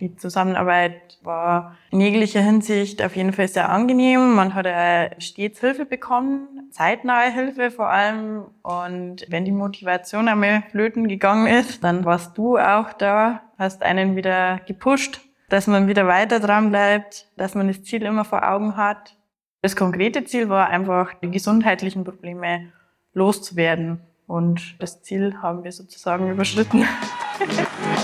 Die Zusammenarbeit war in jeglicher Hinsicht auf jeden Fall sehr angenehm. Man hat stets Hilfe bekommen, zeitnahe Hilfe vor allem. Und wenn die Motivation einmal flöten gegangen ist, dann warst du auch da, hast einen wieder gepusht, dass man wieder weiter dran bleibt, dass man das Ziel immer vor Augen hat. Das konkrete Ziel war einfach, die gesundheitlichen Probleme loszuwerden. Und das Ziel haben wir sozusagen überschritten.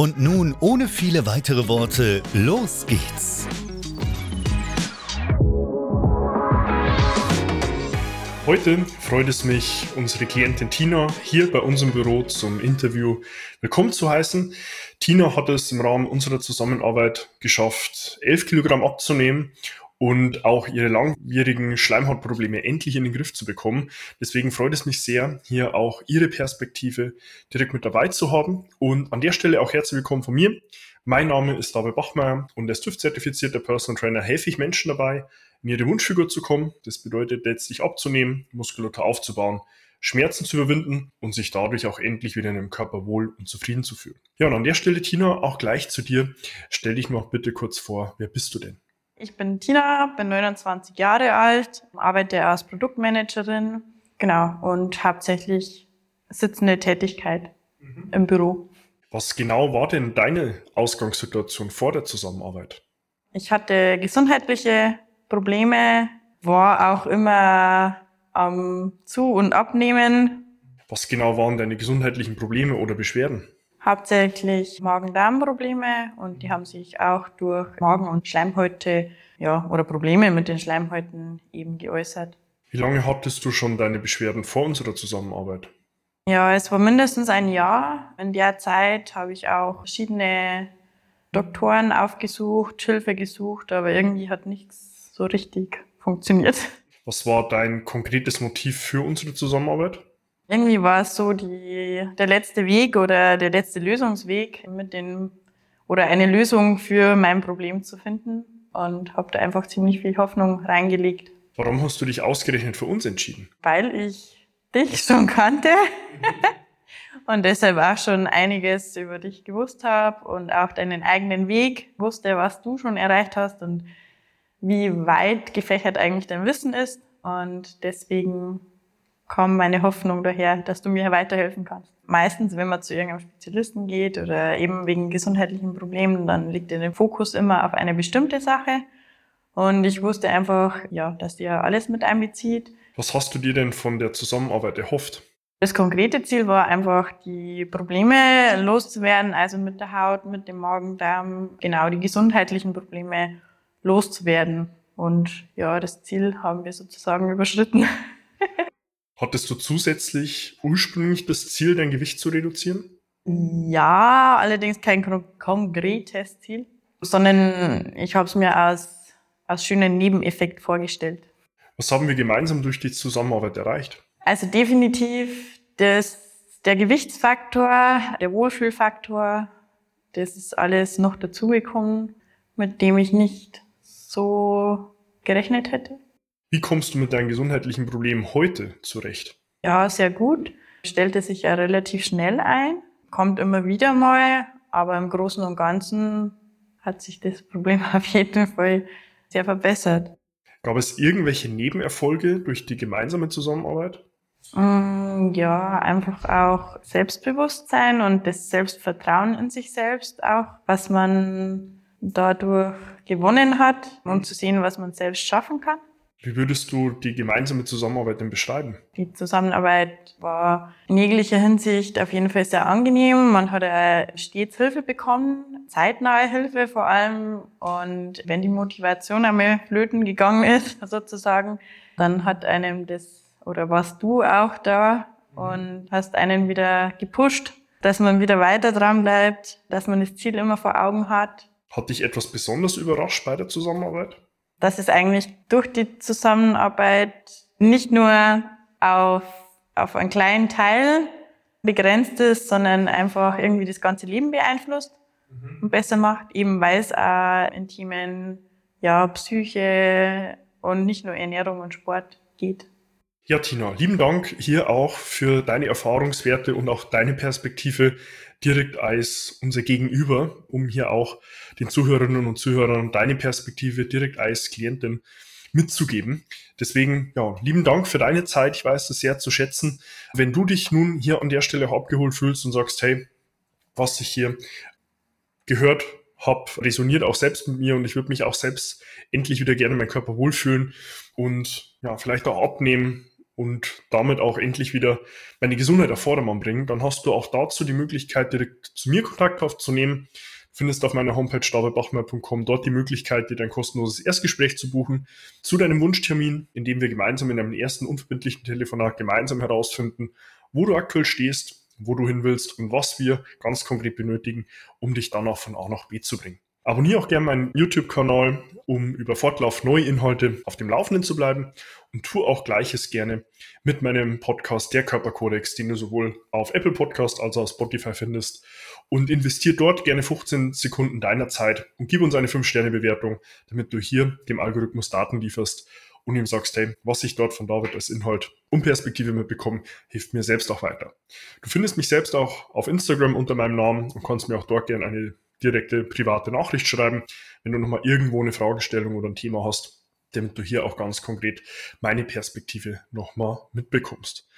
Und nun, ohne viele weitere Worte, los geht's! Heute freut es mich, unsere Klientin Tina hier bei unserem Büro zum Interview willkommen zu heißen. Tina hat es im Rahmen unserer Zusammenarbeit geschafft, 11 Kilogramm abzunehmen und auch ihre langwierigen Schleimhautprobleme endlich in den Griff zu bekommen. Deswegen freut es mich sehr, hier auch Ihre Perspektive direkt mit dabei zu haben. Und an der Stelle auch herzlich willkommen von mir. Mein Name ist David Bachmeier und als TÜV-zertifizierter Personal Trainer helfe ich Menschen dabei, in ihre Wunschfigur zu kommen. Das bedeutet letztlich abzunehmen, Muskulatur aufzubauen, Schmerzen zu überwinden und sich dadurch auch endlich wieder in dem Körper wohl und zufrieden zu fühlen. Ja, und an der Stelle, Tina, auch gleich zu dir. Stell dich noch bitte kurz vor, wer bist du denn? Ich bin Tina, bin 29 Jahre alt, arbeite als Produktmanagerin, genau, und hauptsächlich sitzende Tätigkeit mhm. im Büro. Was genau war denn deine Ausgangssituation vor der Zusammenarbeit? Ich hatte gesundheitliche Probleme, war auch immer am Zu- und Abnehmen. Was genau waren deine gesundheitlichen Probleme oder Beschwerden? Hauptsächlich Magen-Darm-Probleme und die haben sich auch durch Magen- und Schleimhäute, ja, oder Probleme mit den Schleimhäuten eben geäußert. Wie lange hattest du schon deine Beschwerden vor unserer Zusammenarbeit? Ja, es war mindestens ein Jahr. In der Zeit habe ich auch verschiedene Doktoren aufgesucht, Hilfe gesucht, aber irgendwie hat nichts so richtig funktioniert. Was war dein konkretes Motiv für unsere Zusammenarbeit? Irgendwie war es so die, der letzte Weg oder der letzte Lösungsweg mit den oder eine Lösung für mein Problem zu finden und habe da einfach ziemlich viel Hoffnung reingelegt. Warum hast du dich ausgerechnet für uns entschieden? Weil ich dich schon kannte und deshalb auch schon einiges über dich gewusst habe und auch deinen eigenen Weg wusste, was du schon erreicht hast und wie weit gefächert eigentlich dein Wissen ist. Und deswegen kommt meine Hoffnung daher, dass du mir weiterhelfen kannst. Meistens, wenn man zu irgendeinem Spezialisten geht oder eben wegen gesundheitlichen Problemen, dann liegt der Fokus immer auf eine bestimmte Sache. Und ich wusste einfach, ja, dass dir alles mit einbezieht. Was hast du dir denn von der Zusammenarbeit erhofft? Das konkrete Ziel war einfach, die Probleme loszuwerden, also mit der Haut, mit dem Magen-Darm, genau die gesundheitlichen Probleme loszuwerden. Und ja, das Ziel haben wir sozusagen überschritten. Hattest du zusätzlich ursprünglich das Ziel, dein Gewicht zu reduzieren? Ja, allerdings kein konkretes Ziel, sondern ich habe es mir als, als schönen Nebeneffekt vorgestellt. Was haben wir gemeinsam durch die Zusammenarbeit erreicht? Also definitiv das, der Gewichtsfaktor, der Wohlfühlfaktor, das ist alles noch dazugekommen, mit dem ich nicht so gerechnet hätte. Wie kommst du mit deinen gesundheitlichen Problemen heute zurecht? Ja, sehr gut. Stellte sich ja relativ schnell ein, kommt immer wieder mal, aber im Großen und Ganzen hat sich das Problem auf jeden Fall sehr verbessert. Gab es irgendwelche Nebenerfolge durch die gemeinsame Zusammenarbeit? Mm, ja, einfach auch Selbstbewusstsein und das Selbstvertrauen in sich selbst auch, was man dadurch gewonnen hat und zu sehen, was man selbst schaffen kann. Wie würdest du die gemeinsame Zusammenarbeit denn beschreiben? Die Zusammenarbeit war in jeglicher Hinsicht auf jeden Fall sehr angenehm. Man hat stets Hilfe bekommen, zeitnahe Hilfe vor allem. Und wenn die Motivation einmal flöten gegangen ist, sozusagen, dann hat einem das, oder warst du auch da und hast einen wieder gepusht, dass man wieder weiter dran bleibt, dass man das Ziel immer vor Augen hat. Hat dich etwas besonders überrascht bei der Zusammenarbeit? Dass es eigentlich durch die Zusammenarbeit nicht nur auf, auf einen kleinen Teil begrenzt ist, sondern einfach irgendwie das ganze Leben beeinflusst mhm. und besser macht, eben weil es auch in Themen ja, Psyche und nicht nur Ernährung und Sport geht. Ja, Tina, lieben Dank hier auch für deine Erfahrungswerte und auch deine Perspektive direkt als unser Gegenüber, um hier auch den Zuhörerinnen und Zuhörern deine Perspektive direkt als Klientin mitzugeben. Deswegen, ja, lieben Dank für deine Zeit. Ich weiß es sehr zu schätzen. Wenn du dich nun hier an der Stelle auch abgeholt fühlst und sagst, hey, was ich hier gehört habe, resoniert auch selbst mit mir und ich würde mich auch selbst endlich wieder gerne in meinem Körper wohlfühlen und ja, vielleicht auch abnehmen, und damit auch endlich wieder meine Gesundheit auf Vordermann bringen, dann hast du auch dazu die Möglichkeit, direkt zu mir Kontakt aufzunehmen. Findest auf meiner Homepage davidbachmeier.com dort die Möglichkeit, dir dein kostenloses Erstgespräch zu buchen zu deinem Wunschtermin, in dem wir gemeinsam in einem ersten unverbindlichen Telefonat gemeinsam herausfinden, wo du aktuell stehst, wo du hin willst und was wir ganz konkret benötigen, um dich dann auch von A nach B zu bringen. Abonniere auch gerne meinen YouTube-Kanal, um über Fortlauf neue Inhalte auf dem Laufenden zu bleiben und tu auch gleiches gerne mit meinem Podcast Der Körperkodex, den du sowohl auf Apple Podcast als auch auf Spotify findest und investier dort gerne 15 Sekunden deiner Zeit und gib uns eine 5-Sterne-Bewertung, damit du hier dem Algorithmus Daten lieferst und ihm sagst, hey, was ich dort von David als Inhalt und Perspektive mitbekomme, hilft mir selbst auch weiter. Du findest mich selbst auch auf Instagram unter meinem Namen und kannst mir auch dort gerne eine direkte private Nachricht schreiben, wenn du nochmal irgendwo eine Fragestellung oder ein Thema hast, damit du hier auch ganz konkret meine Perspektive nochmal mitbekommst.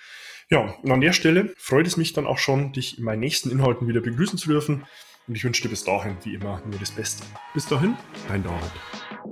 Ja, und an der Stelle freut es mich dann auch schon, dich in meinen nächsten Inhalten wieder begrüßen zu dürfen. Und ich wünsche dir bis dahin, wie immer, nur das Beste. Bis dahin, dein David.